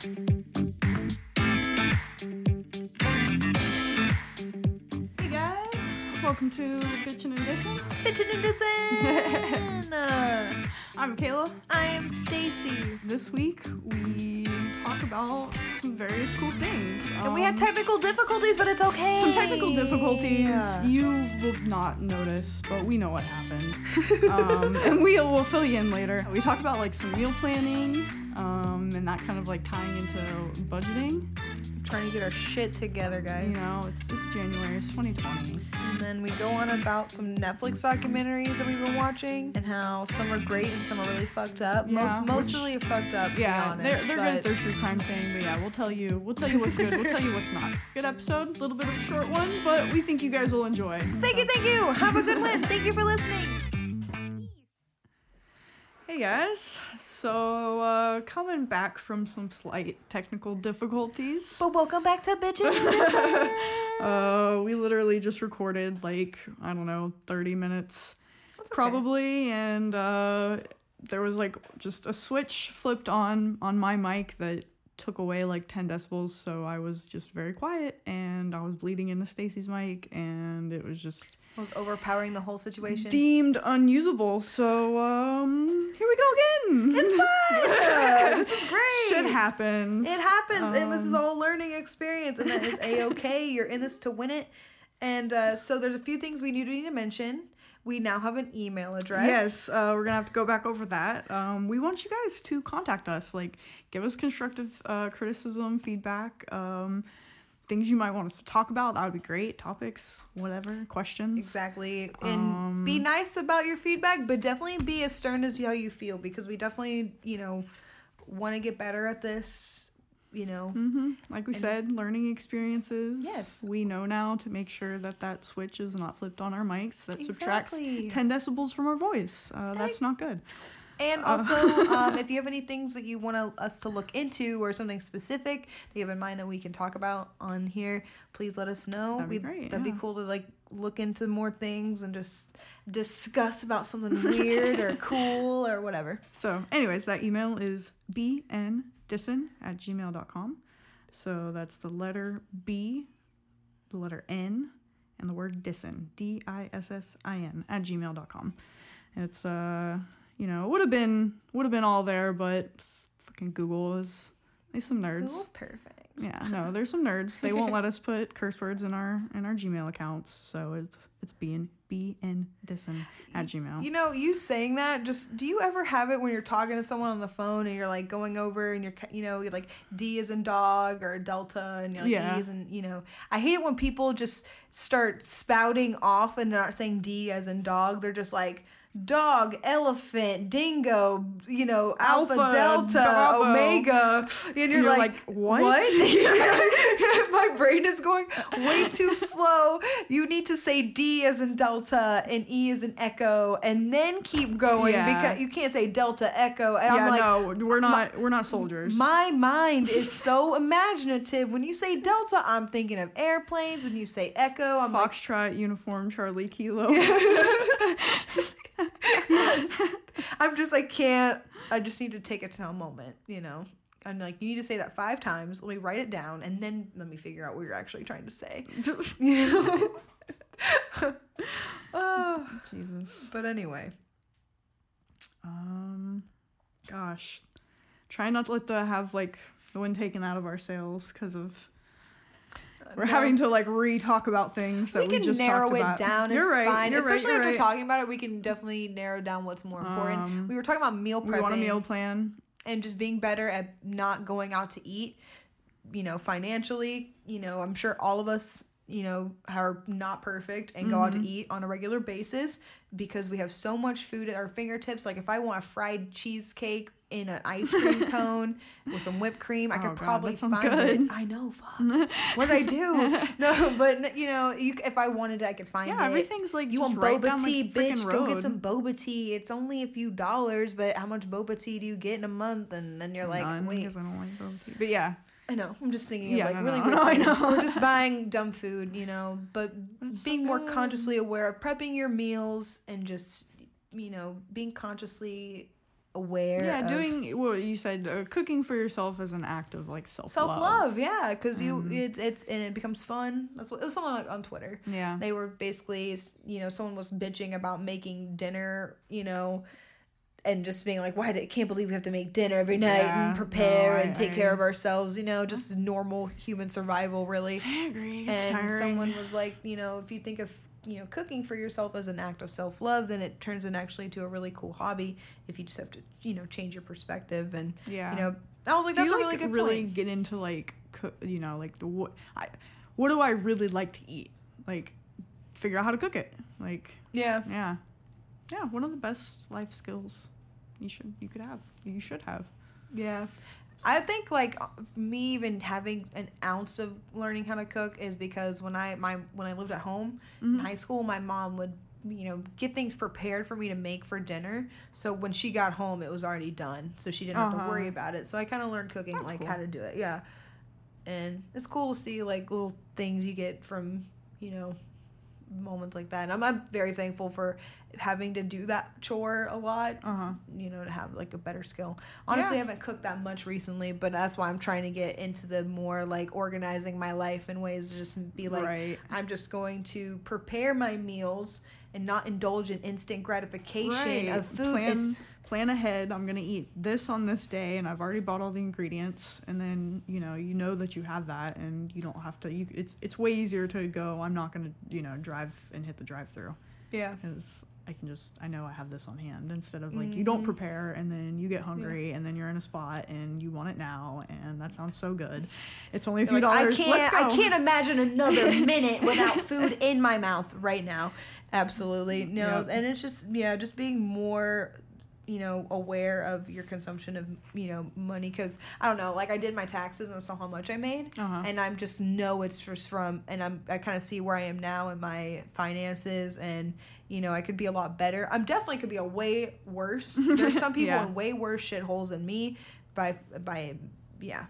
Hey guys, welcome to Bitchin' and Dissin'. Bitchin' and Dissin'. I'm Kayla. I am Stacy. This week we talk about some various cool things. And we had Um, technical difficulties, but it's okay. some technical difficulties Yeah. you will not notice, but we know what happened. um, and we will fill you in later. We talk about like some meal planning um, and that kind of like tying into budgeting. Trying to get our shit together, guys. You know, it's, it's January, it's 2020. And then we go on about some Netflix documentaries that we've been watching and how some are great and some are really fucked up. Yeah, Most which- mostly are fucked up. Yeah, be they're they're but good their true crime thing, but yeah, we'll tell you we'll tell you what's good, we'll tell you what's not. Good episode, a little bit of a short one, but we think you guys will enjoy. Thank you, thank you. Have a good one. Thank you for listening. Hey guys, so uh, coming back from some slight technical difficulties. But welcome back to Bitchin' and Dissin'. Uh, we literally just recorded like I don't know, thirty minutes, okay. probably, and uh, there was like just a switch flipped on on my mic that took away like 10 decibels so i was just very quiet and i was bleeding into stacy's mic and it was just was overpowering the whole situation. deemed unusable so um here we go again it's fun. This is great. shit happens It happens, and this is Um, all a learning experience, and that is a okay. You're in this to win it, and uh, so there's a few things we need to mention. We now have an email address. Yes, uh, we're gonna have to go back over that. Um, we want you guys to contact us, like give us constructive uh, criticism, feedback, um, things you might want us to talk about. That would be great. Topics, whatever, questions. Exactly, and Um, be nice about your feedback, but definitely be as stern as how you feel because we definitely, you know, want to get better at this. You know, hmm Like we And- said, learning experiences. Yes. we know now to make sure that that switch is not flipped on our mics. That subtracts ten decibels from our voice. Uh, that's not good. And Uh. also, um, if you have any things that you want us to look into or something specific that you have in mind that we can talk about on here, please let us know. That'd be We'd- great, That'd yeah. be cool to like look into more things and just discuss about something weird or cool or whatever. So, anyways, that email is bndissin at gmail.com. So that's the letter B, the letter N, and the word dissin, D I S S I N, at gmail.com. It's, uh, you know, it would have been, would have been all there, but fucking Google is, they some nerds. Cool's perfect. Yeah, no, there's some nerds. They won't let us put curse words in our in our Gmail accounts, so it's it's being B Dissin at Gmail. You know, you saying that, just do you ever have it when you're talking to someone on the phone and you're like going over and you're, you know, you're like D is in dog or delta and you're like Yeah. E is in, you know, I hate it when people just start spouting off and not saying D as in dog. They're just like dog, elephant, dingo, you know, alpha, Alpha, delta, Bravo. omega. And you're, You're like, like, what? My brain is going way too slow. You need to say D as in delta and E as in echo and then keep going Yeah. because you can't say delta echo. And yeah, I'm like, no, we're not we're not soldiers. my mind is so imaginative. When you say delta, I'm thinking of airplanes. When you say echo, I'm like, Foxtrot uniform Charlie Kilo. Yes. I'm just, I can't, I just need to take it to a moment, you know? I'm like, you need to say that five times. Let me write it down and then let me figure out what you're actually trying to say. You know? oh, Jesus. but anyway. Um, gosh, try not to let the have like the wind taken out of our sails because of we're No. having to like re-talk about things that we we, can just narrow talked it about. down. You're it's right. fine. Right, Especially you're after right. talking about it, we can definitely narrow down what's more important. Um, we were talking about meal We want a meal plan. and just being better at not going out to eat. You know, financially. You know, I'm sure all of us. You know, are not perfect and go out to Mhm. eat on a regular basis because we have so much food at our fingertips. Like, if I want a fried cheesecake in an ice cream cone with some whipped cream, I Oh, could God, probably find good. it. I know, fuck. what did I do? No, but you know, you, if I wanted it, I could find Yeah, it. Yeah, everything's like You want right boba down tea, freaking bitch? road. Go get some boba tea. It's only a few dollars, but how much boba tea do you get in a month? And then you're like, None, wait, because I don't like boba tea. But yeah, I know. I'm just thinking Yeah, of like no, really no, no, I know. We're just buying dumb food, you know, but it's so being more consciously aware of prepping your meals and just, you know, being consciously aware. Yeah, doing well. You said uh, cooking for yourself is an act of like self self love. Yeah, because you Mhm. it's it's and it becomes fun. That's what it was someone like on Twitter. Yeah. They were basically, you know, someone was bitching about making dinner, you know, and just being like, why? do- can't believe we have to make dinner every night Yeah, and prepare no, I- and take I- care of ourselves, you know, just normal human survival, really. I agree. It's And someone was like, you know, if you think of you know cooking for yourself as an act of self love, then it turns in actually to a really cool hobby. If you just have to, you know, change your perspective and yeah. you know, I was like, that's you, a really like, good really point. get into like you know, like the what I what do I really like to eat? Like figure out how to cook it. Like Yeah. yeah. Yeah, one of the best life skills you should you could have. You should have. Yeah. I think like me even having an ounce of learning how to cook is because when I my when I lived at home in Mhm. high school, my mom would you know get things prepared for me to make for dinner. So when she got home, it was already done, so she didn't have to Uh-huh. worry about it. So I kind of learned cooking That's like cool. how to do it. Yeah, and it's cool to see like little things you get from you know moments like that. And I'm, I'm very thankful for having to do that chore a lot Uh-huh. you know, to have like a better skill. Honestly, Yeah. I haven't cooked that much recently, but that's why I'm trying to get into the more like organizing my life in ways to just be like, right. I'm just going to prepare my meals and not indulge in instant gratification Right. of food. Plan, plan ahead. I'm gonna eat this on this day, and I've already bought all the ingredients. And then you know you know that you have that, and you don't have to. You, it's it's way easier to go. I'm not gonna you know drive and hit the drive-through yeah. because I can just I know I have this on hand instead of like you don't Mhm. prepare and then you get hungry and then you're in a spot and you want it now and that sounds so good. It's only a few Like, I dollars. Let's can't. I can't imagine another minute without food in my mouth right now. Absolutely no. Yep. And it's just yeah, just being more, you know, aware of your consumption of you know money because I don't know. Like I did my taxes and I saw how much I made, Uh-huh. and I'm just know it's just from and I'm I kind of see where I am now in my finances and. You know, I could be a lot better. I'm definitely could be a way worse. There's some people Yeah. in way worse shitholes than me by by yeah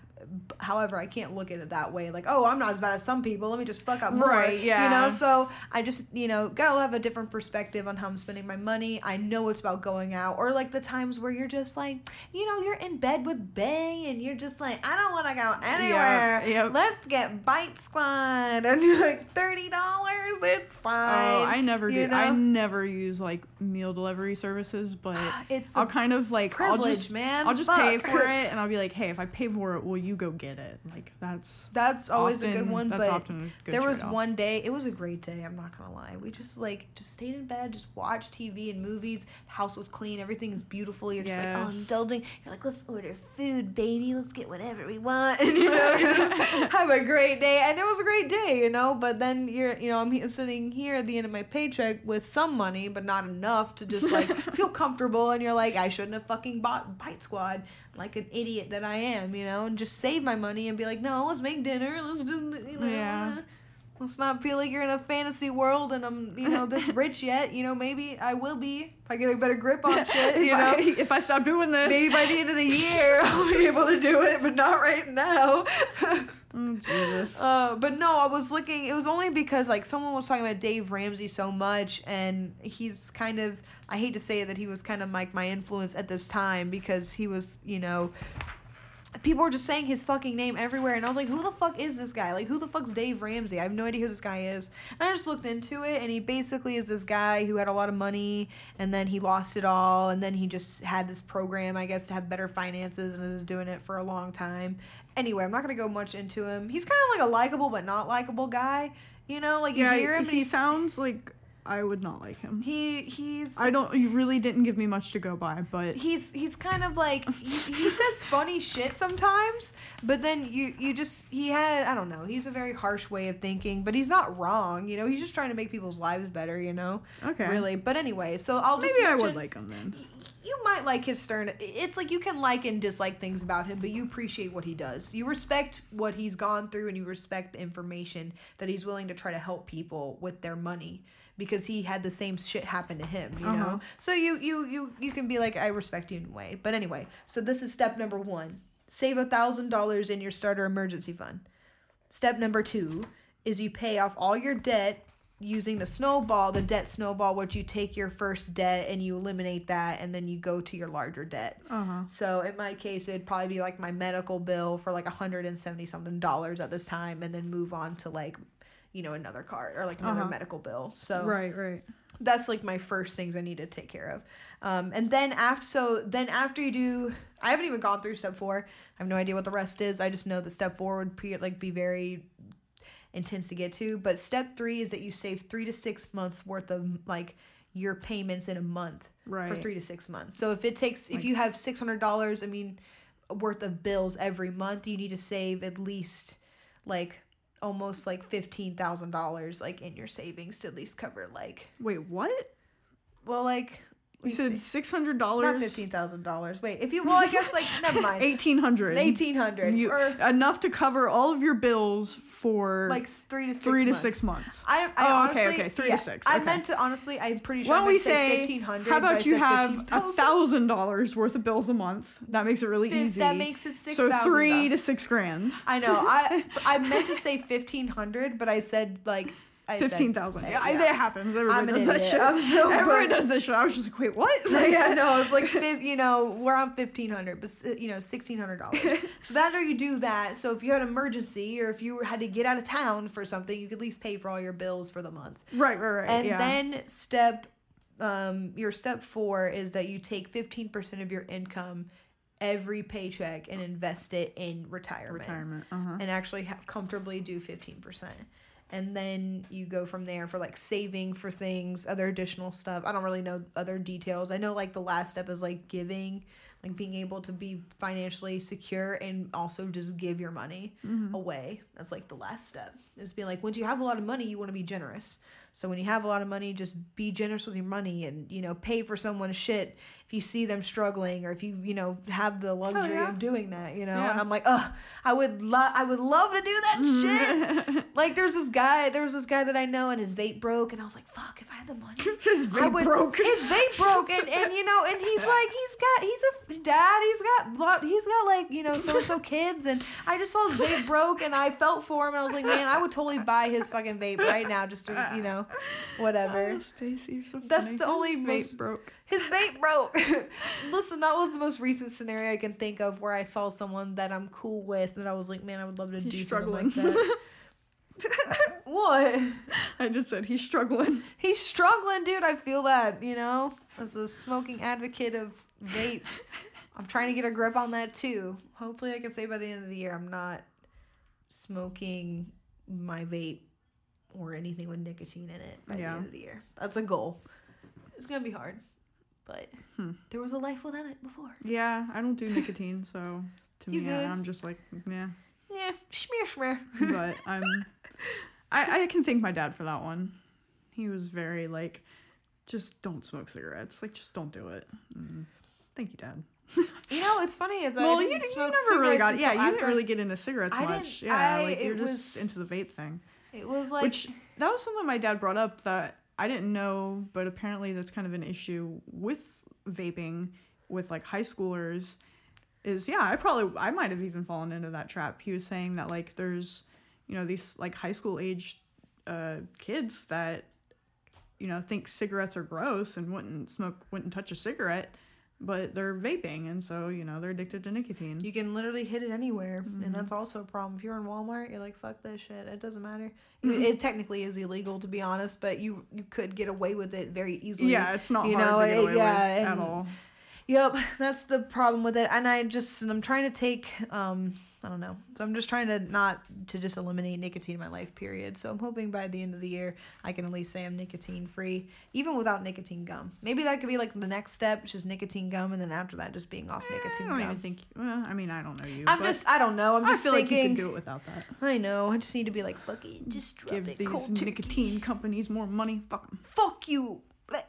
however i can't look at it that way like oh i'm not as bad as some people. Let me just fuck up more Right, yeah. you know? So i just you know gotta have a different perspective on how i'm spending my money. I know it's about going out or like the times where you're just like you know you're in bed with bay and you're just like i don't want to go anywhere. Yep. let's get bite squad. And you're like $30 it's fine Oh, I never you do. I never use like meal delivery services, but it's I'll kind of like I'll privilege just man. I'll just pay for it, and I'll be like, hey, if I pay for it, will you go get it? Like that's that's always a good one but often good there was trade-off. one day it was a great day i'm not gonna lie. We just like just stayed in bed just watched tv and movies. House was clean everything is beautiful. You're just like oh indulging. You're like let's order food baby. Let's get whatever we want. And you know you just have a great day. And it was a great day you know? But then you're you know i'm, I'm sitting here at the end of my paycheck with some money but not enough to just like feel comfortable. And you're like i shouldn't have fucking bought bite squad like an idiot that i am you know and just save my money and be like no let's make dinner let's do you know Yeah. Let's not feel like you're in a fantasy world and I'm, you know, this rich yet. You know, maybe I will be if I get a better grip on shit, you I, know. if I stop doing this, Maybe by the end of the year I'll be able to do it, but not right now. Oh, Jesus. uh, but no, I was looking. It was only because like someone was talking about Dave Ramsey so much, and he's kind of. I hate to say that he was kind of like my influence at this time because he was, you know, people were just saying his fucking name everywhere and i was like who the fuck is this guy? Like who the fuck's dave ramsey? I have no idea who this guy is. And i just looked into it and he basically is this guy who had a lot of money and then he lost it all and then he just had this program i guess to have better finances and was doing it for a long time. Anyway i'm not gonna go much into him. He's kind of like a likable but not likable guy you know? Like you hear him he sounds like I would not like him. he he's I don't. You really didn't give me much to go by, but he's he's kind of like he, he says funny shit sometimes but then you you just he had i don't know he's a very harsh way of thinking but he's not wrong you know he's just trying to make people's lives better you know okay. really but anyway so i'll just Maybe I would like him then. you might like his stern it's like you can like and dislike things about him but you appreciate what he does you respect what he's gone through and you respect the information that he's willing to try to help people with their money because he had the same shit happen to him you Uh-huh. know so you you you you can be like i respect you in a way but anyway so this is step number one save a thousand dollars in your starter emergency fund step number two is you pay off all your debt using the snowball, the debt snowball, which you take your first debt and you eliminate that, and then you go to your larger debt. Uh huh. So in my case, it'd probably be like my medical bill for like a hundred and seventy something dollars at this time, and then move on to like, you know, another card or like another Uh-huh. medical bill. So Right. Right. that's like my first things I need to take care of. Um, and then after, so then after you do, I haven't even gone through step four. I have no idea what the rest is. I just know that step four would be like be very intense to get to. But step three is that you save three to six months worth of like your payments in a month Right. for three to six months. So if it takes, if you have six hundred dollars, I mean, worth of bills every month, you need to save at least like almost like fifteen thousand dollars like in your savings to at least cover like Wait. What? well, like You said six hundred not dollars. fifteen thousand dollars. Wait, if you well, I guess like never mind, Eighteen hundred. eighteen hundred or enough to cover all of your bills for like three to six three to months. six months. I, I Oh, honestly, okay, okay, three to yeah, six, I meant to honestly. I'm pretty sure. Why I don't we say fifteen hundred? How about you have a thousand dollars worth of bills a month? That makes it really easy. That makes it six so three to six grand. I know. I I meant to say fifteen hundred, but I said like I Fifteen thousand. Yeah, yeah. that happens. Everybody I'm does that idiot. shit. I'm so Everyone does this shit. I was just like, wait, what? yeah, no, it's like you know we're on fifteen hundred, but you know sixteen hundred dollars. so that's how you do that. So if you had an emergency or if you had to get out of town for something, you could at least pay for all your bills for the month. right, right, right. And yeah. then step, um, your step four is that you take fifteen percent of your income every paycheck and invest it in retirement, retirement. Uh huh. and actually ha- comfortably do fifteen percent. And then you go from there for like saving for things, other additional stuff. I don't really know other details. I know like the last step is like giving, like being able to be financially secure and also just give your money Mm-hmm. away. That's like the last step. Is being like once you have a lot of money, you want to be generous. So when you have a lot of money, just be generous with your money and you know pay for someone's shit if you see them struggling or if you you know have the oh, luxury yeah. of doing that. You know, Yeah. and I'm like, oh I would love I would love to do that mm-hmm. shit. Like there's this guy, there was this guy that I know, and his vape broke, and I was like, "Fuck! If I had the money, His vape I would." broke. His vape broke, and, and you know, and he's like, he's got, he's a dad, he's got, he's got like, you know, so and so kids, and I just saw his vape broke, and I felt for him, and I was like, man, I would totally buy his fucking vape right now, just to, you know, whatever. Oh, Stacy, so That's the only His most- vape broke. His vape broke. Listen, that was the most recent scenario I can think of where I saw someone that I'm cool with, and I was like, man, I would love to He's do struggling. something like that. what? I just said he's struggling. He's struggling, dude. I feel that, you know, as a smoking advocate of vapes, I'm trying to get a grip on that too. Hopefully, I can say by the end of the year, I'm not smoking my vape or anything with nicotine in it by Yeah. the end of the year. That's a goal. It's gonna be hard, but Hmm. there was a life without it before. Yeah, I don't do nicotine, so to You me, good? I'm just like, yeah. Yeah, schmear schmear. But I'm, I I can thank my dad for that one. He was very like, just don't smoke cigarettes. Like, just don't do it. Mm. Thank you, Dad. you know, it's funny as I well, didn't you, you never really got yeah you didn't really get into cigarettes I much yeah I- like you're it just into the vape thing It was like which that was something my dad brought up that I didn't know but apparently that's kind of an issue with vaping with like high schoolers is yeah I probably I might have even fallen into that trap. He was saying that like there's you know these like high school age uh kids that you know think cigarettes are gross and wouldn't smoke wouldn't touch a cigarette but they're vaping and so you know they're addicted to nicotine You can literally hit it anywhere, Mm-hmm. and that's also a problem. If you're in Walmart, you're like, "Fuck this shit." It doesn't matter. Mm-hmm. It technically is illegal, to be honest, but you you could get away with it very easily. yeah it's not you hard know, to get it- yeah, with at and- all Yep, that's the problem with it. And I just and I'm trying to take um I don't know. So I'm just trying to not to just eliminate nicotine in my life period. So I'm hoping by the end of the year I can at least say I'm nicotine free, even without nicotine gum. Maybe that could be like the next step, just nicotine gum, and then after that just being off I nicotine don't gum. even think. Well, I mean, I don't know you. I'm just I don't know. I'm I just feel like you thinking can do it without that. I know. I just need to be like, fuck it, just drop Give it these cold turkey. nicotine companies more money. Fuck them. Fuck you.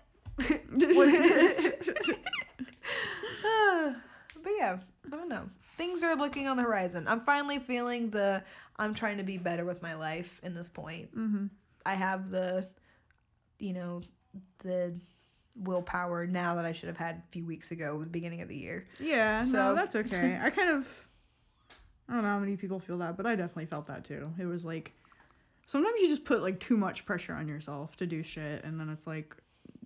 but yeah, I don't know. Things are looking on the horizon. I'm finally feeling the I'm trying to be better with my life in this point. mm-hmm. I have the, you know, the willpower now that I should have had a few weeks ago, at the beginning of the year. Yeah, So- no, that's okay. I kind of, I don't know how many people feel that, but I definitely felt that too. It was like sometimes you just put like too much pressure on yourself to do shit and then it's like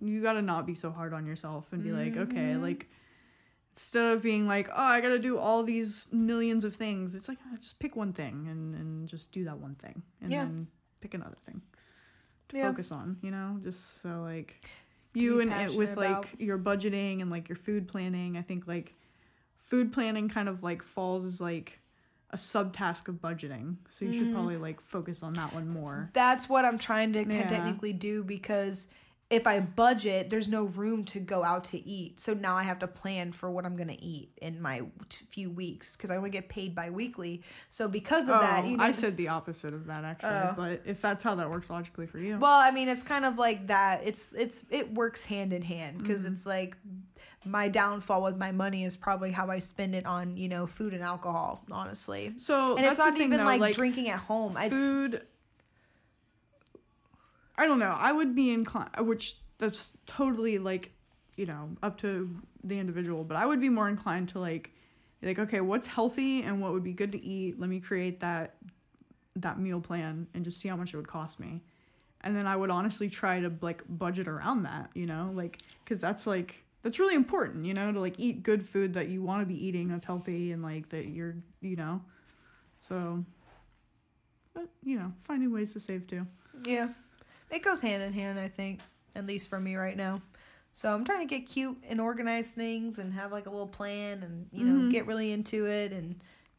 you got to not be so hard on yourself and be like okay like instead of being like oh i gotta do all these millions of things it's like ah, just pick one thing and, and just do that one thing and Yeah. then pick another thing to Yeah. focus on you know just so like you and it with like your budgeting and like your food planning i think like food planning kind of like falls as like a subtask of budgeting so you should Mhm. probably like focus on that one more That's what I'm trying to Yeah. technically do because if I budget, there's no room to go out to eat. So now I have to plan for what I'm going to eat in my t- few weeks because I want to get paid bi-weekly. So because of that, Oh, you know, I said the opposite of that actually, Oh. but if that's how that works logically for you, Well, I mean, it's kind of like that. It's it's it works hand in hand because Mm-hmm. it's like my downfall with my money is probably how I spend it on you know food and alcohol, honestly. so And that's it's not even though, like, drinking at home. It's, food. I don't know. I would be inclined, which that's totally like, you know, up to the individual. But I would be more inclined to like, like, okay, what's healthy and what would be good to eat? Let me create that that meal plan and just see how much it would cost me. And then I would honestly try to like budget around that, you know, like because that's like that's really important, you know, to like eat good food that you want to be eating that's healthy and like that you're, you know, so. But you know, finding ways to save too. yeah, it goes hand in hand. I think at least for me right now. So I'm trying to get cute and organize things and have like a little plan and you know Mhm. get really into it and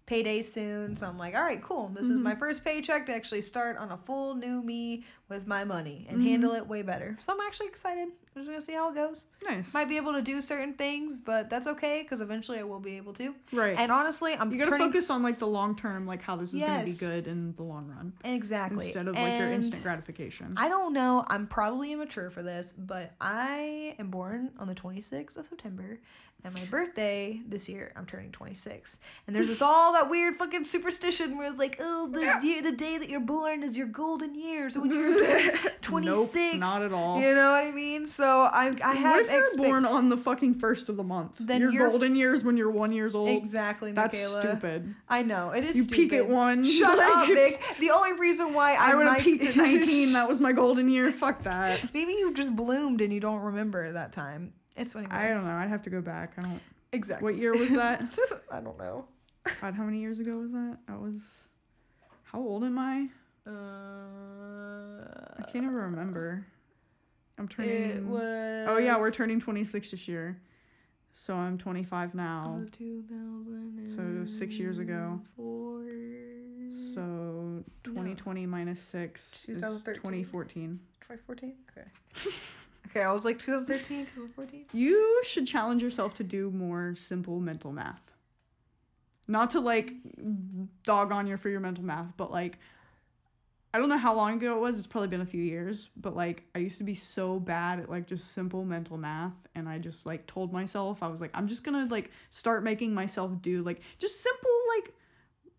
payday soon. So I'm like, all right, cool. This is Mhm. my first paycheck to actually start on a full new me with my money and Mhm. handle it way better. So I'm actually excited. I'm just gonna see how it goes. Nice. Might be able to do certain things, but that's okay because eventually I will be able to. right. And honestly, I'm you gotta turning focus on like the long term, like how this is gonna be good in the long run, exactly instead of like your instant gratification. I don't know. I'm probably immature for this, but I am born on the 26th of September, and my birthday this year, I'm turning 26. And there's this all that weird fucking superstition where it's like, oh, the Yeah. year, the day that you're born is your golden year. So when you're 26, Nope, not at all. You know what I mean? So I, I have what if you're expect- born on the fucking first of the month? Then your you're- golden years when you're one years old. Exactly, That's Michaela. stupid. I know it is. You stupid. peak at one. Shut like- up, Vic. The only reason why I, I would have peaked at 19. That was my golden year. Fuck that. Maybe you just bloomed and you don't remember that time. It's funny. I don't know. I'd have to go back. I don't. exactly. What year was that? I don't know. God, how many years ago was that? I was. How old am I? Uh, I can't even remember. I'm turning. It was. Oh yeah, we're turning 26 this year. So I'm 25 now. Oh, so six years ago. Four. So 2020 minus 6 is 2014. 2014. Okay. okay, I was like 2013, 2014. You should challenge yourself to do more simple mental math. Not to like dog on you for your mental math, but like I don't know how long ago it was. It's probably been a few years, but like I used to be so bad at like just simple mental math and I just like told myself I was like I'm just going to like start making myself do like just simple like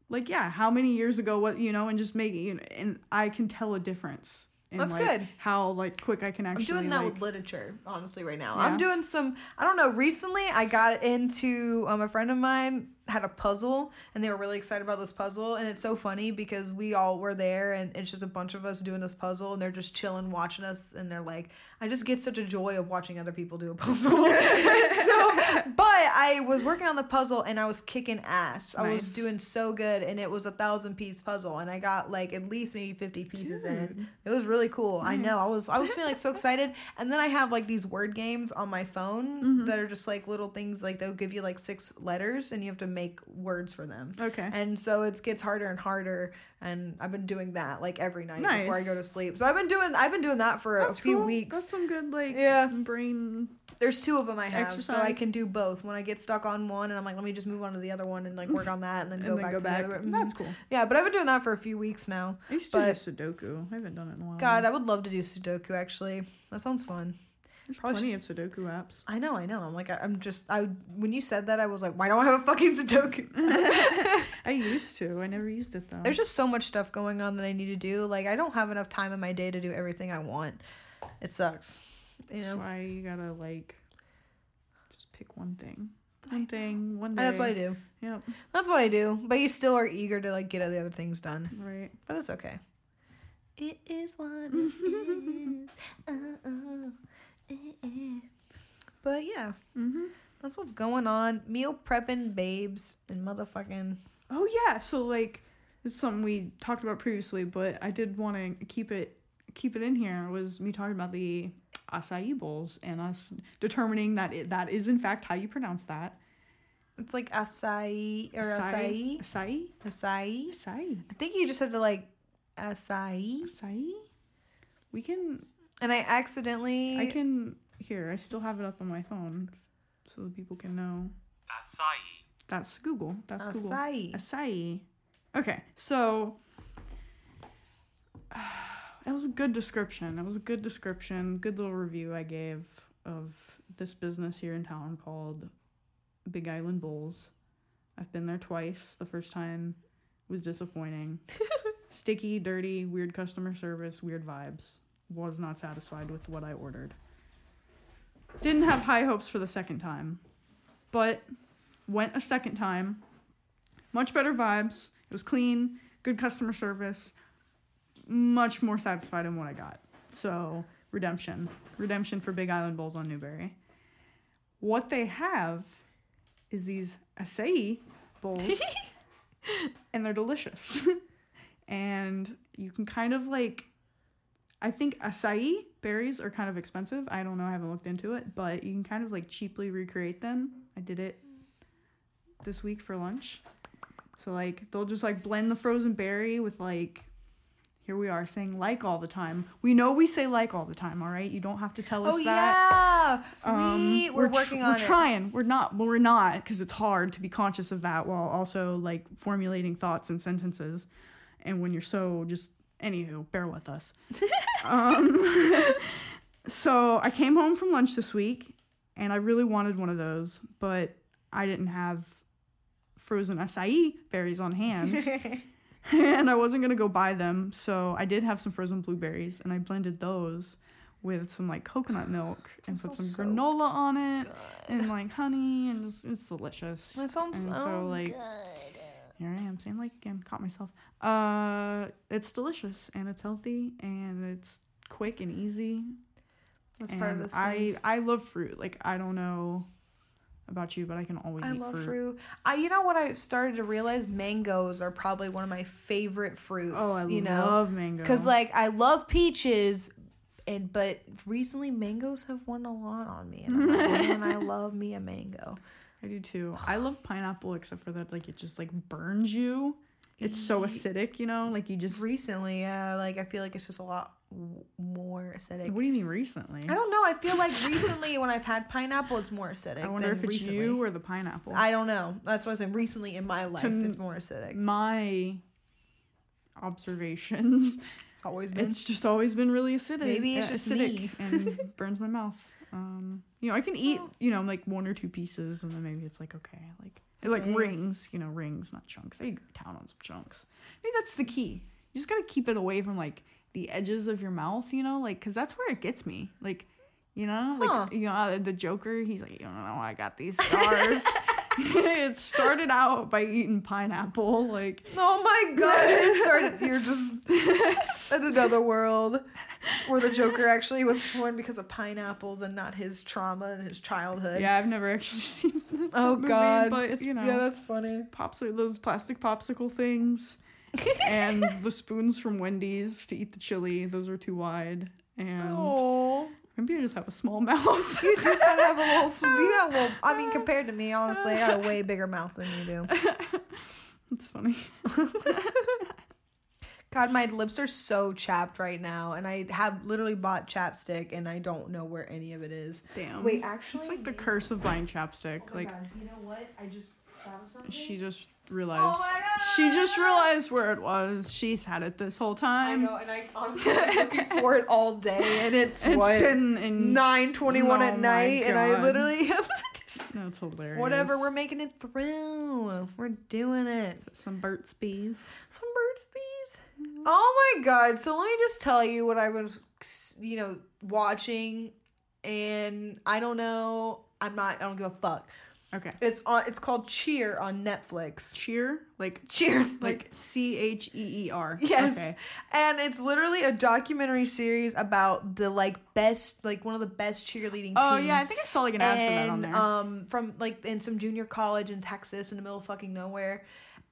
like yeah, how many years ago what, you know, and just make it you know, and I can tell a difference. In, That's like, good. How like quick I can actually. I'm doing that like, with literature, honestly, right now. Yeah. I'm doing some, I don't know, recently I got into, um, a friend of mine had a puzzle and they were really excited about this puzzle. And it's so funny because we all were there and it's just a bunch of us doing this puzzle and they're just chilling watching us. And they're like, I just get such a joy of watching other people do a puzzle. so, but I was working on the puzzle and I was kicking ass. I was doing so good and it was a thousand piece puzzle and I got like at least maybe 50 pieces in. It was really cool. I know. I was I was feeling like so excited. And then I have like these word games on my phone Mhm. that are just like little things like they'll give you like six letters and you have to make words for them. Okay. And so it gets harder and harder and I've been doing that like every night before I go to sleep. So I've been doing I've been doing that for That's a few cool. weeks. That's some good like Yeah. brain. There's two of them I have, so I can do both. When I get stuck on one, and I'm like, let me just move on to the other one and like work on that, and then And go then back go to back. the other. That's mm-hmm. cool. Yeah, but I've been doing that for a few weeks now. I used to do Sudoku. I haven't done it in a while. God, I would love to do Sudoku. Actually, that sounds fun. There's probably plenty of Sudoku apps. I know, I know. I'm like, I, I'm just, I when you said that, I was like, why don't I have a fucking Sudoku? I used to. I never used it though. There's just so much stuff going on that I need to do. Like, I don't have enough time in my day to do everything I want. It sucks. You That's know, why you gotta like just pick one thing. One thing. One day. that's what I do. Yep. That's what I do. But you still are eager to like get all the other things done. Right. But it's okay. It is what it is. Uh-uh. It is. But yeah, Mm-hmm. that's what's going on. Meal prepping babes and motherfucking. Oh yeah, so like this is something we talked about previously, but I did want to keep it keep it in here. Was me talking about the acai bowls and us determining that it, that is in fact how you pronounce that. It's like acai or acai. acai, Acai. acai, I think you just have to like acai. acai. We can. And I accidentally. I can. Here, I still have it up on my phone, so that people can know. Acai. That's Google. That's Google. Acai. Acai. Okay, so that was a good description. That was a good description. Good little review I gave of this business here in town called Big Island Bowls. I've been there twice. The first time was disappointing. Sticky, dirty, weird customer service, weird vibes. Was not satisfied with what I ordered. Didn't have high hopes for the second time, but went a second time. Much better vibes. It was clean, good customer service. Much more satisfied in what I got. So, redemption. Redemption for Big Island Bowls on Newberry. What they have is these acai bowls, and they're delicious. and you can kind of like, I think acai berries are kind of expensive. I don't know, I haven't looked into it, but you can kind of like cheaply recreate them. I did it this week for lunch. So like they'll just like blend the frozen berry with like here we are saying like all the time. We know we say like all the time, all right? You don't have to tell us Oh that. yeah, Um, sweet. we're, tr- working on We're it. trying. We're not. Well, we're not because it's hard to be conscious of that while also like formulating thoughts and sentences. And when you're so just anywho, bear with us. um, so I came home from lunch this week, and I really wanted one of those, but I didn't have frozen acai berries on hand. and I wasn't gonna go buy them, so I did have some frozen blueberries, and I blended those with some like coconut milk and put some so granola on it and like honey, and just it's delicious. That sounds and so so like here I am saying like again, caught myself. Uh, it's delicious and it's healthy and it's quick and easy. That's and part of this. I I love fruit. Like I don't know about you, but I can always I love fruit. fruit. I, you know what I started to realize? Mangoes are probably one of my favorite fruits. Oh, I you know, love mango. because like I love peaches, and but recently mangoes have won a lot on me, and, I'm like, man, I love me a mango. I do too. I love pineapple, except for that, like it just like burns you. It's so acidic, you know. Like you just. Recently, yeah, like I feel like it's just a lot w- more acidic. What do you mean recently? I don't know. I feel like recently when I've had pineapple, it's more acidic. I wonder if it's recently. you or the pineapple. I don't know. That's what I'm saying. Recently in my life, m- it's more acidic. My observations. It's always been. It's just always been really acidic. Maybe it's uh, just acidic me. and burns my mouth. Um, you know, I can eat, you know, like one or two pieces, and then maybe it's like okay, like they're like rings, you know, rings, not chunks. I go down on some chunks. I mean, that's the key. You just gotta keep it away from like the edges of your mouth, you know, like because that's where it gets me. Like, you know, like Huh. you know, uh, the Joker. He's like, you know, I got these scars. it started out by eating pineapple, like Oh my god! It started. You're just in another world where the Joker actually was born because of pineapples and not his trauma and his childhood. yeah, I've never actually seen. that Oh movie, god! but It's- you know, yeah, that's funny. popsicle those plastic popsicle things and the spoons from Wendy's to eat the chili. Those are too wide. And Oh, maybe I just have a small mouth. you do kind of have a little. You got a little. I mean, compared to me, honestly, I got a way bigger mouth than you do. It's funny. God, my lips are so chapped right now, and I have literally bought chapstick, and I don't know where any of it is. Damn. Wait, actually, It's like the curse of buying chapstick. Oh my like God, you know what? I just thought of something. she just oh realized. Oh my God! She just realized where it was. She's had it this whole time. I know, and I honestly was looking for it all day, and it's, It's what been in. nine twenty one Oh at my night, and I God. literally That's hilarious. whatever. We're making it through. We're doing it. some Burt's Bees. Some Burt's Bees. Oh my god! So let me just tell you what I was, you know, watching, and I don't know. I'm not. I don't give a fuck. Okay. It's on. It's called Cheer on Netflix. Cheer, like Cheer, like C H E E R. Yes. Okay. And it's literally a documentary series about the like best like one of the best cheerleading teams. Oh yeah, I think I saw like an ad for that on there. um from like in some junior college in Texas in the middle of fucking nowhere.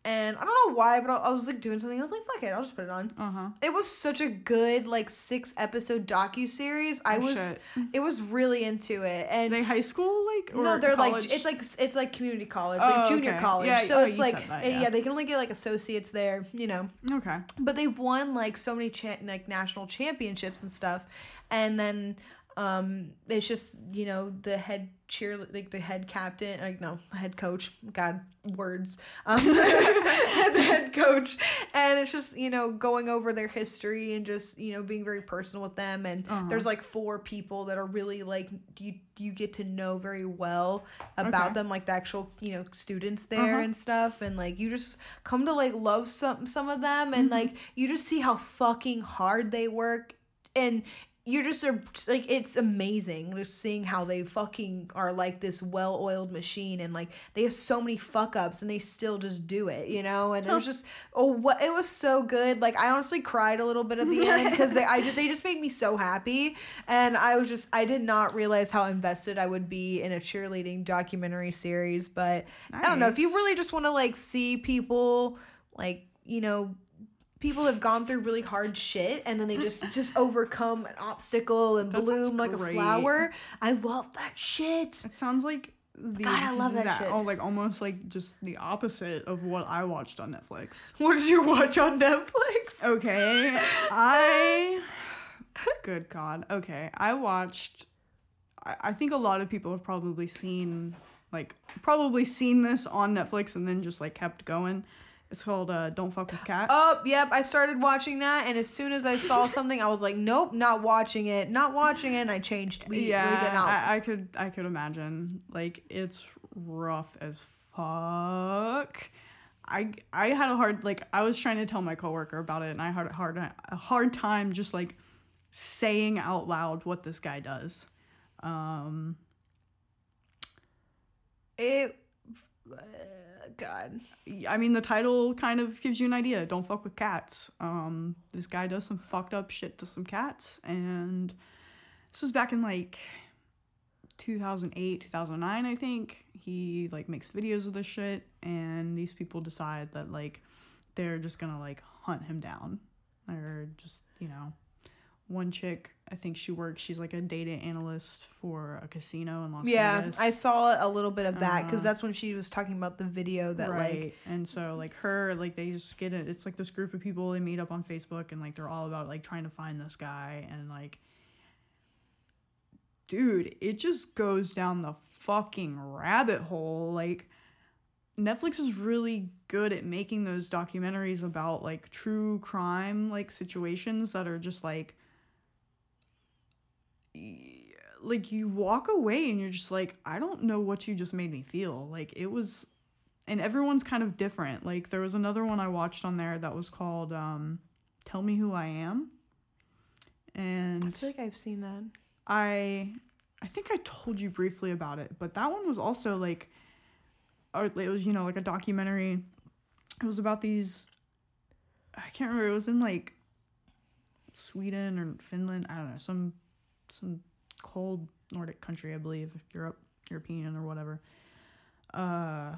And I don't know why, but I, I was like doing something. I was like, "Fuck it, I'll just put it on." uh huh. It was such a good like six episode docu series. I Oh, was shit. it was really into it, Are and they high school like or no, they're college? like it's like it's like community college, Oh, like junior okay. college. Yeah, so oh, it's like that, yeah. yeah. they can only get like associates there, you know. okay. But they've won like so many cha- like national championships and stuff, and then um it's just you know the head cheer like the head captain like no head coach god words um the head coach and it's just you know going over their history and just you know being very personal with them and Uh-huh. there's like four people that are really like you you get to know very well about Okay. them like the actual you know students there Uh-huh. and stuff and like you just come to like love some some of them and Mm-hmm. like you just see how fucking hard they work and you're just like it's amazing just seeing how they fucking are like this well-oiled machine and like they have so many fuck ups and they still just do it you know? And it was just oh what it was so good. Like i honestly cried a little bit at the end because they i just they just made me so happy. And i was just i did not realize how invested i would be in a cheerleading documentary series but i don't know if you really just want to like see people like you know people have gone through really hard shit and then they just just overcome an obstacle and That bloom like a flower i love that shit It sounds like the God, I love that exact- shit. Oh, like almost like just the opposite of what I watched on Netflix. what did you watch on netflix Okay, I. Good God. Okay, I watched. I, I think a lot of people have probably seen, like, probably seen this on Netflix and then just like kept going. It's called uh, "Don't Fuck with Cats." oh yep i started watching that and as soon as i saw something i was like nope not watching it not watching it and i changed we, we yeah, out I, I could I could imagine. Like it's rough as fuck. I I had a hard like I was trying to tell my coworker about it, and I had a hard a hard time just like saying out loud what this guy does. Um, it uh, god I mean, the title kind of gives you an idea. Don't fuck with cats. Um, this guy does some fucked up shit to some cats, and this was back in like 2008, 2009, I think. He like makes videos of this shit, and these people decide that like they're just gonna like hunt him down. Or just you know, one chick. I think she works. She's like a data analyst for a casino in Las yeah Vegas. i saw a little bit of that because Uh, that's when she was talking about the video that like right and so like her like they just get it it's like this group of people they meet up on facebook and like they're all about like trying to find this guy and like dude it just goes down the fucking rabbit hole like netflix is really good at making those documentaries about like true crime like situations that are just like like you walk away and you're just like i don't know what you just made me feel. Like it was and everyone's kind of different. Like there was another one i watched on there that was called um tell me who i am. And i feel like i've seen that. I i think i told you briefly about it but that one was also like or it was you know like a documentary. It was about these i can't remember it was in like sweden or finland i don't know some some cold nordic country i believe europe european or whatever. Uh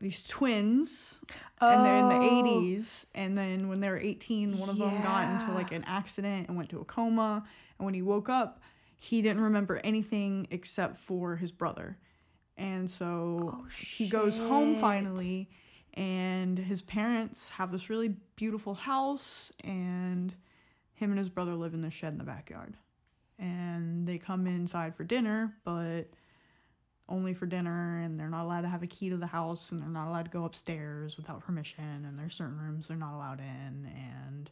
these twins and they're in the Oh. 80s and then when they were 18 one of them got into like an accident and went to a coma and when he woke up he didn't remember anything except for his brother. And so Oh, he goes home finally and his parents have this really beautiful house and him and his brother live in the shed in the backyard and they come inside for dinner but only for dinner and they're not allowed to have a key to the house and they're not allowed to go upstairs without permission and there's certain rooms they're not allowed in and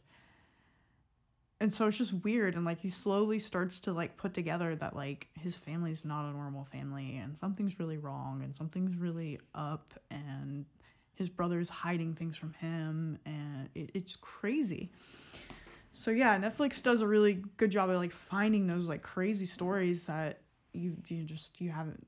and so it's just weird and like he slowly starts to like put together that like his family's not a normal family and something's really wrong and something's really up and his brother's hiding things from him and it, it's crazy so yeah netflix does a really good job of like finding those like crazy stories that you you just you haven't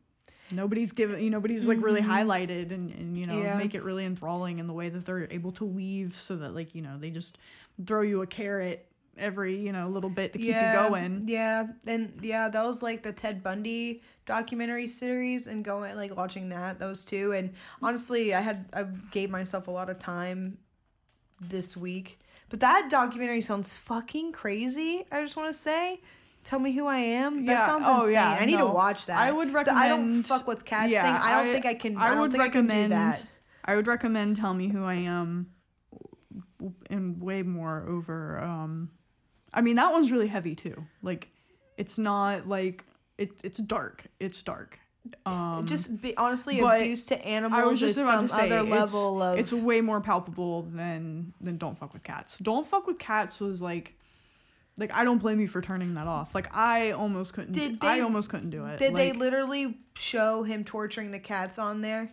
nobody's given you nobody's like really mm-hmm. highlighted and, and you know Yeah. make it really enthralling in the way that they're able to weave so that like you know they just throw you a carrot every you know little bit to keep yeah, you going Yeah, and yeah, that was like the Ted Bundy documentary series, and going like watching that those two. And honestly, I had I gave myself a lot of time this week, but that documentary sounds fucking crazy. I just want to say. Tell me who I am. That Yeah, sounds oh, insane. yeah, I need to watch that. I would The I don't recommend- fuck with cats yeah, thing. I don't I- think I can. I I, would think I can do recommend- that. I would recommend Tell Me Who I Am and way more over um I mean that one's really heavy too. Like it's not like it it's dark. It's dark. Um just be honestly abuse to animals I was just is about some to say other it's, level of it's way more palpable than than Don't Fuck with Cats. Don't Fuck with Cats was like like I don't blame you for turning that off. Like I almost couldn't Did I they- almost couldn't do it. Did they literally show him torturing the cats on there?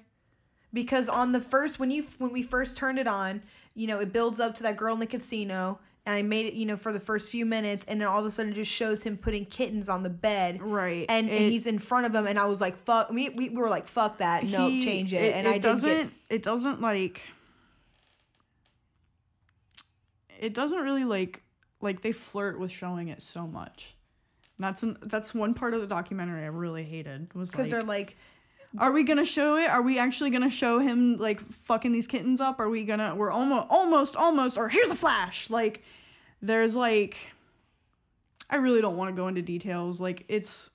Because on the first when you when we first turned it on, you know, it builds up to that girl in the casino and I made it, you know, for the first few minutes and then all of a sudden it just shows him putting kittens on the bed. right And, and he's in front of him and I was like, fuck we we, we were like, fuck that. No, he- change it. And I did doesn't get it doesn't like it doesn't really like like they flirt with showing it so much. That's an, that's one part of the documentary I really hated was because like, they're like are we gonna show it? Are we actually gonna show him like fucking these kittens up? Are we gonna? We're almost, almost, almost. Or here's a flash. Like, there's like, I really don't want to go into details. Like, it's,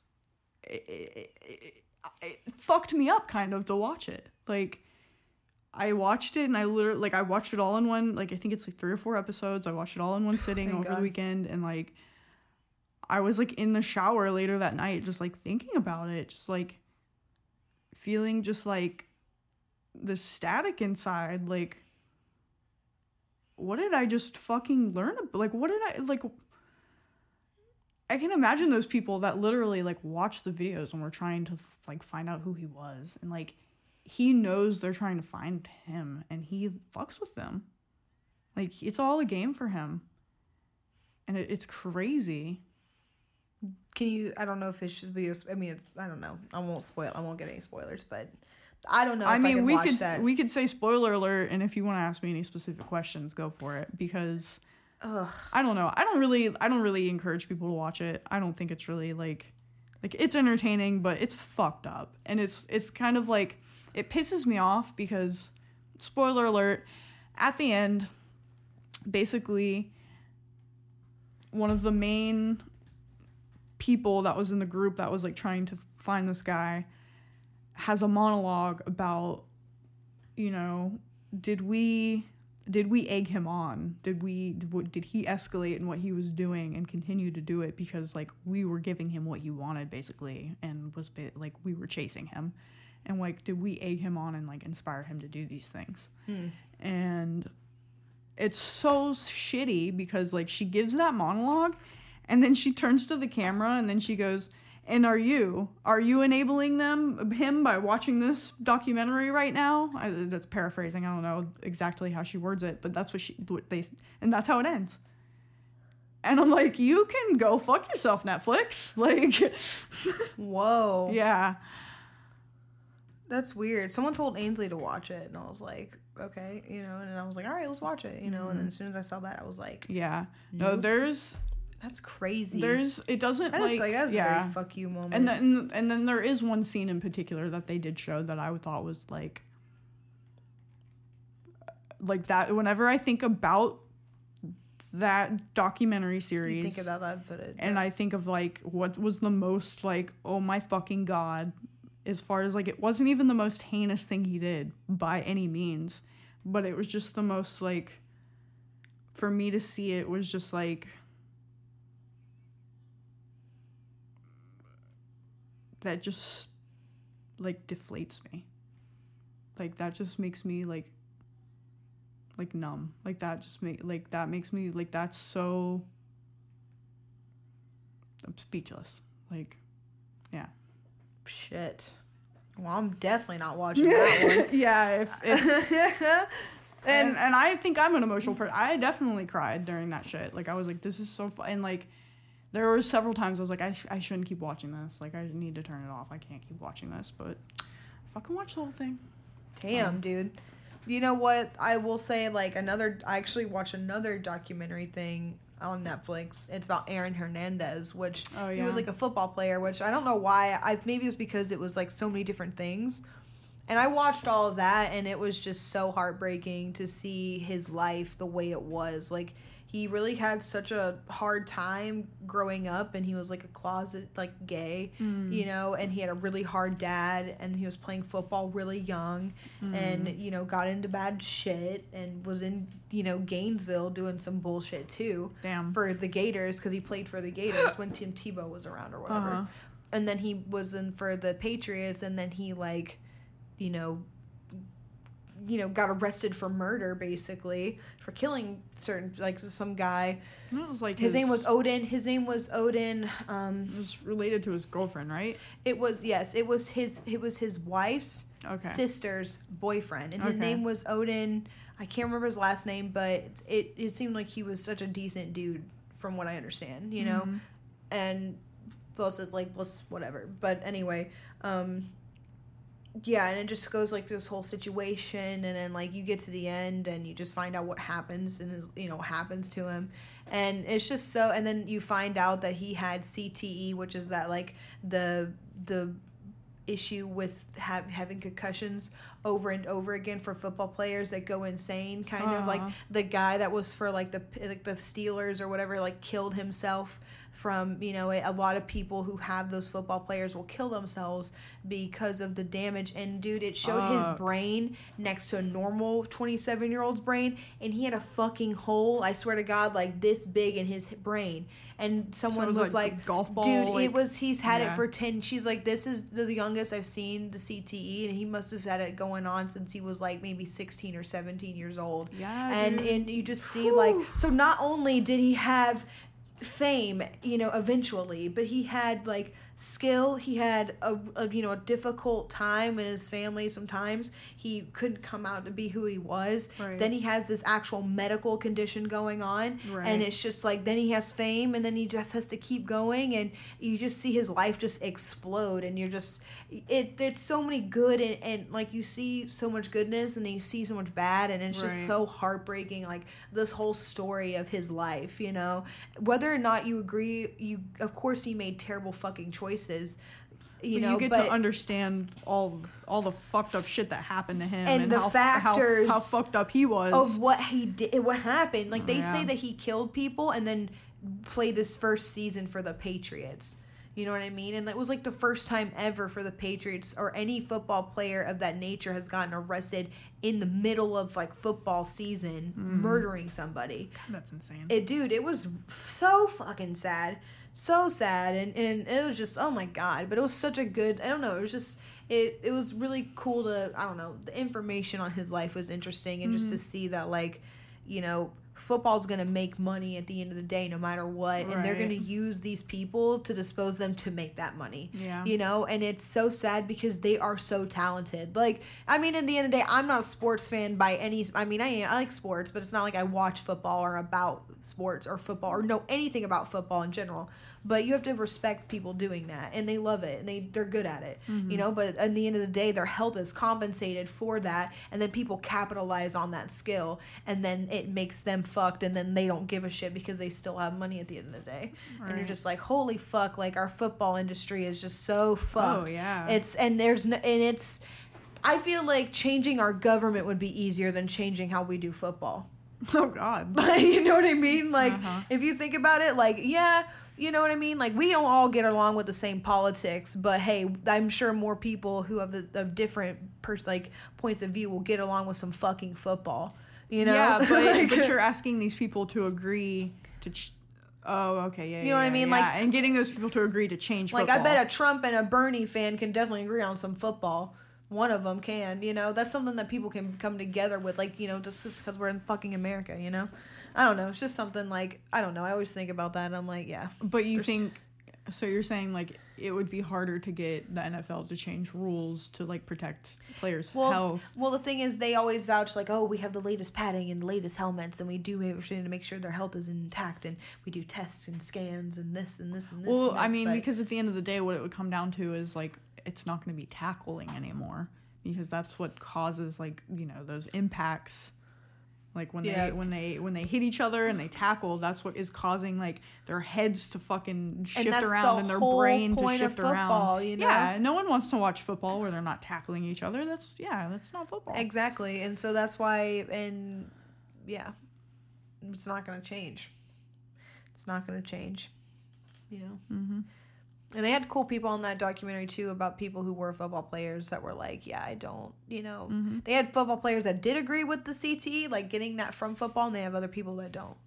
it, it, it, it fucked me up kind of to watch it. Like, I watched it and I literally like I watched it all in one. Like, I think it's like three or four episodes. I watched it all in one sitting over God. the weekend and like. I was like in the shower later that night, just like thinking about it, just like feeling just like the static inside like what did i just fucking learn ab- like what did i like i can imagine those people that literally like watch the videos and were trying to like find out who he was and like he knows they're trying to find him and he fucks with them. Like it's all a game for him. And it, it's crazy Can you? I don't know if it should be. a- I mean, it's, I don't know. I won't spoil. I won't get any spoilers, but I don't know. If I mean, can we could that. we could say spoiler alert, and if you want to ask me any specific questions, go for it because Ugh. I don't know. I don't really I don't really encourage people to watch it. I don't think it's really like like it's entertaining, but it's fucked up, and it's it's kind of like it pisses me off because spoiler alert at the end, basically one of the main people that was in the group that was like trying to find this guy has a monologue about you know did we did we egg him on? Did we did, he escalate in what he was doing and continue to do it because like we were giving him what he wanted basically and was like we were chasing him? And like did we egg him on and like inspire him to do these things? Hmm. And it's so shitty because like she gives that monologue and then she turns to the camera and then she goes and are you? Are you enabling them him by watching this documentary right now? I, that's paraphrasing. I don't know exactly how she words it but that's what she what they and that's how it ends. And i'm like you can go fuck yourself netflix. Like Whoa. yeah. That's weird. Someone told Ainsley to watch it, and I was like, okay, you know, and I was like, all right, let's watch it, you know. And then mm-hmm. as soon as I saw that, I was like, yeah. No there's that's crazy. there's it doesn't that is like, like that's a yeah very fuck you moment. and then and then there is one scene in particular that they did show that I thought was like like that whenever I think about that documentary you series think about that footage, and I think of like what was the most like oh my fucking god as far as like it wasn't even the most heinous thing he did by any means but it was just the most like for me to see it was just like that just like deflates me like that just makes me like like numb like that just make like that makes me like that's so I'm speechless. Like, yeah. shit. Well, I'm definitely not watching that one. yeah, if, if and and I think I'm an emotional person. I definitely cried during that shit. Like I was like, this is so fun. And like, there were several times I was like, I, sh- I shouldn't keep watching this. Like, I need to turn it off. I can't keep watching this, but fucking watch the whole thing. Damn, dude. You know what? I will say, like, another. I actually watched another documentary thing on Netflix. It's about Aaron Hernandez, which Oh, he was like a football player, which I don't know why. I maybe it was because it was like so many different things. And I watched all of that, and it was just so heartbreaking to see his life the way it was. Like, he really had such a hard time growing up, and he was like a closet, like, gay, you know, and he had a really hard dad, and he was playing football really young, and, you know, got into bad shit, and was in, you know, Gainesville doing some bullshit too Damn. for the Gators because he played for the Gators when Tim Tebow was around or whatever. Uh-huh. And then he was in for the Patriots, and then he like, you know, you know, got arrested for murder basically for killing certain like some guy. It was like His, name was Odin. His name was Odin. Um, It was related to his girlfriend, right? it was yes, it was his. It was his wife's Okay. sister's boyfriend, and his name was Odin. I can't remember his last name, but it it seemed like he was such a decent dude, from what I understand. You know, Mhm. and plus it's like plus whatever. But anyway, um, yeah, and it just goes like this whole situation, and then like you get to the end, and you just find out what happens, and his, you know what happens to him, and it's just so. And then you find out that he had CTE, which is that like the the issue with have, having concussions over and over again for football players that go insane kind of like the guy that was for like the like the Steelers or whatever like killed himself from you know a lot of people who have those football players will kill themselves because of the damage. And dude it showed his brain next to a normal 27 year old's brain and he had a fucking hole i swear to god like this big in his brain. And someone it was was, like like, golf ball, dude it was he's had it for 10 she's like this is the youngest i've seen the cte and he must have had it going on since he was like maybe 16 or 17 years old. Yeah, and dude. and you just see like so not only did he have fame you know eventually but he had like skill. He had a, a you know a difficult time in his family sometimes. He couldn't come out to be who he was. Right. then he has this actual medical condition going on Right. and it's just like then he has fame and then he just has to keep going and you just see his life just explode and you're just it there's so many good and, and like you see so much goodness and then you see so much bad and it's just so heartbreaking like this whole story of his life you know? Whether or not you agree you of course he made terrible fucking choices you But know you get but to understand all all the fucked up shit that happened to him And the how, factors how, how fucked up he was. of what he did what happened like they say that he killed people and then played his first season for the patriots you know what i mean and it was like the first time ever for the patriots or any football player of that nature has gotten arrested in the middle of like football season Mm-hmm. murdering somebody That's insane. it dude it was so fucking sad so sad and and it was just oh my god but it was such a good i don't know it was just it it was really cool to i don't know the information on his life was interesting and just to mm-hmm. see that like you know football's gonna make money at the end of the day no matter what and they're gonna use these people to dispose them to make that money Yeah. you know and it's so sad because they are so talented like i mean at the end of the day i'm not a sports fan by any i mean i, I like sports but it's not like i watch football or about sports or football or know anything about football in general but you have to respect people doing that and they love it and they they're good at it you know but at the end of the day their health is compensated for that and then people capitalize on that skill and then it makes them fucked and then they don't give a shit because they still have money at the end of the day and you're just like holy fuck like our football industry is just so fucked Oh, yeah. it's and there's no and it's i feel like changing our government would be easier than changing how we do football oh God. But you know what I mean? Like, Uh-huh. if you think about it, like, yeah, you know what I mean? Like, we don't all get along with the same politics, but hey, I'm sure more people who have the of different pers- like points of view will get along with some fucking football. You know? Yeah, but, Like- but you're asking these people to agree to. Ch- oh, okay, yeah. You know what I mean? yeah. Like- and getting those people to agree to change. Like, I bet a Trump and a Bernie fan can definitely agree on some football. One of them can, you know. That's something that people can come together with, like, you know, just because we're in fucking America, you know. I don't know. It's just something like I don't know. I always think about that. and I'm like, yeah, But you There's- think So you're saying like it would be harder to get the NFL to change rules to like protect players' Well, health. well, the thing is, they always vouch like, oh, we have the latest padding and the latest helmets, and we do everything to make sure their health is intact, and we do tests and scans and this and this and this. Well, and I mean, but- because at the end of the day, what it would come down to is like it's not going to be tackling anymore because that's what causes like you know those impacts. Like when Yeah. they when they when they hit each other and they tackle, that's what is causing like their heads to fucking shift around the and their brain to shift around. you know? Yeah, no one wants to watch football where they're not tackling each other. That's yeah, that's not football. exactly, and so that's why, and yeah, it's not going to change. It's not going to change, you know. mm-hmm. And they had cool people on that documentary too about people who were football players that were like, yeah, I don't, you know. Mm-hmm. They had football players that did agree with the CTE, like getting that from football, and they have other people that don't,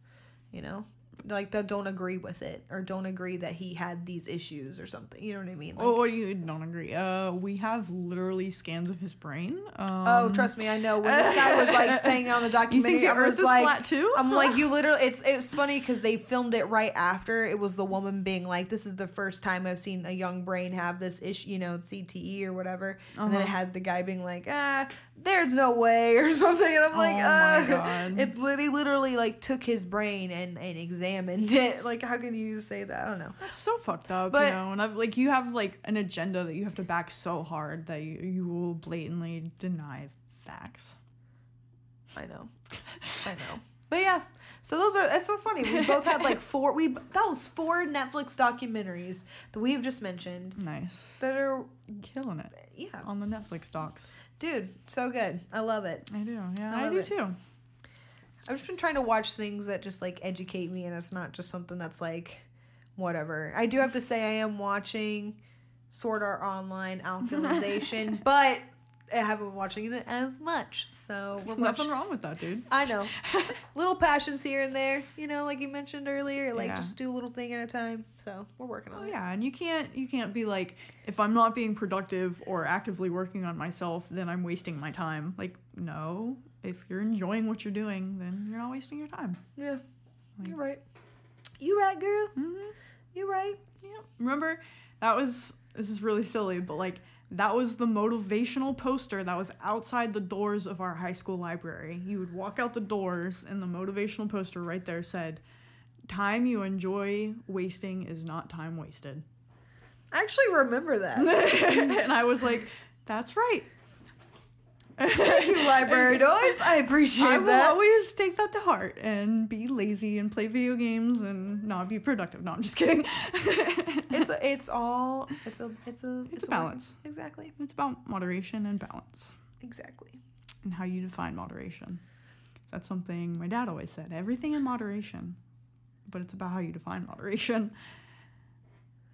you know, like that don't agree with it or don't agree that he had these issues or something. You know what I mean? Like, Oh, you don't agree? Uh, we have literally scans of his brain. Um, oh, trust me, I know. When this guy was like saying on the documentary, I was like? I'm like, you literally. It's it's funny because they filmed it right after. It was the woman being like, "This is the first time I've seen a young brain have this issue, you know, CTE or whatever." And then it Uh-huh. had the guy being like, "Ah, there's no way" or something, and I'm like, Oh my God. It literally, literally like took his brain and and examined it. Like, how can you say that? I don't know. That's so fucked up, But- you know. And I've like you have like an agenda that you have to back so hard that you, you will blatantly deny facts. I know, I know. But yeah, so those are. It's so funny. We both had like four. We that was four Netflix documentaries that we have just mentioned Nice, that are killing it yeah, on the Netflix docs. Dude, so good. I love it. I do, yeah, I I, do it. too. I've just been trying to watch things that just like educate me, and it's not just something that's like whatever. I do have to say I am watching Sword Art Online Alicization, but I haven't been watching it as much. So There's much- nothing wrong with that, dude. I know. little passions here and there, you know, like you mentioned earlier, like Yeah. just do a little thing at a time. So we're working on Oh it. yeah, and you can't you can't be like if I'm not being productive or actively working on myself, then I'm wasting my time. Like no, if you're enjoying what you're doing, then you're not wasting your time. Yeah. Like- You're right. You right, girl. Mm-hmm. You right. Yeah. Remember, that was this is really silly, but like that was the motivational poster that was outside the doors of our high school library. You would walk out the doors and the motivational poster right there said, "Time you enjoy wasting is not time wasted." I actually remember that. and I was like, "That's right." Thank you, library noise. I appreciate I will that. always take that to heart and be lazy and play video games and not be productive. No, I'm just kidding. it's a, it's all it's a it's a It's a work- balance. Exactly. it's about moderation and balance. Exactly. and how you define moderation. That's something my dad always said. Everything in moderation, but it's about how you define moderation.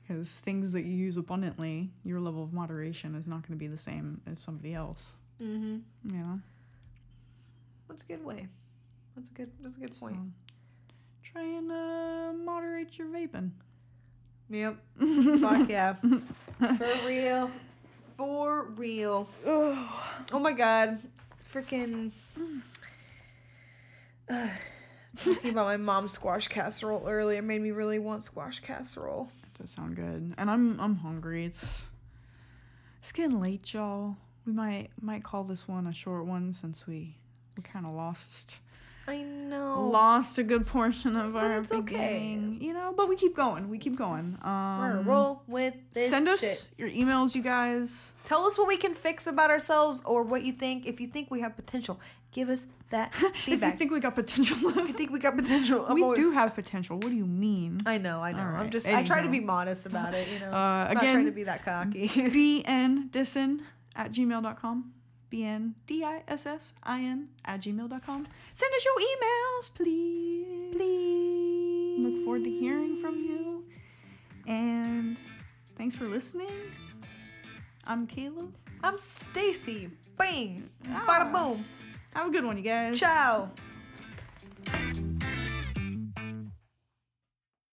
Because things that you use abundantly, your level of moderation is not going to be the same as somebody else. Mm-hmm. Know. That's a good way. That's a good. That's a good point. So, try and uh, moderate your vaping. Yep. Fuck yeah. For real. For real. Oh oh my god. Freaking. talking about my mom's squash casserole earlier made me really want squash casserole. Does sound good. And I'm I'm hungry. It's it's getting late, y'all. We might might call this one a short one since we we kind of lost I know. lost a good portion of But our it's okay. beginning, you know. But we keep going. We keep going. We're gonna Um, roll with this send us shit. your emails, you guys. Tell us what we can fix about ourselves or what you think. If you think we have potential, give us that feedback. If you think we got potential, if you think we got potential, I'm we always- do have potential. What do you mean? I know, I know. All I'm right. just. I try to be modest about it. You know, Uh, I'm not trying to be that cocky. bndissin at gmail.com. B-N-D-I-S-S-I-N at gmail.com. Send us your emails, please. Please. Look forward to hearing from you. And thanks for listening. I'm Caleb. I'm Stacy. Bang. Ah. Bada boom. Have a good one, you guys. Ciao.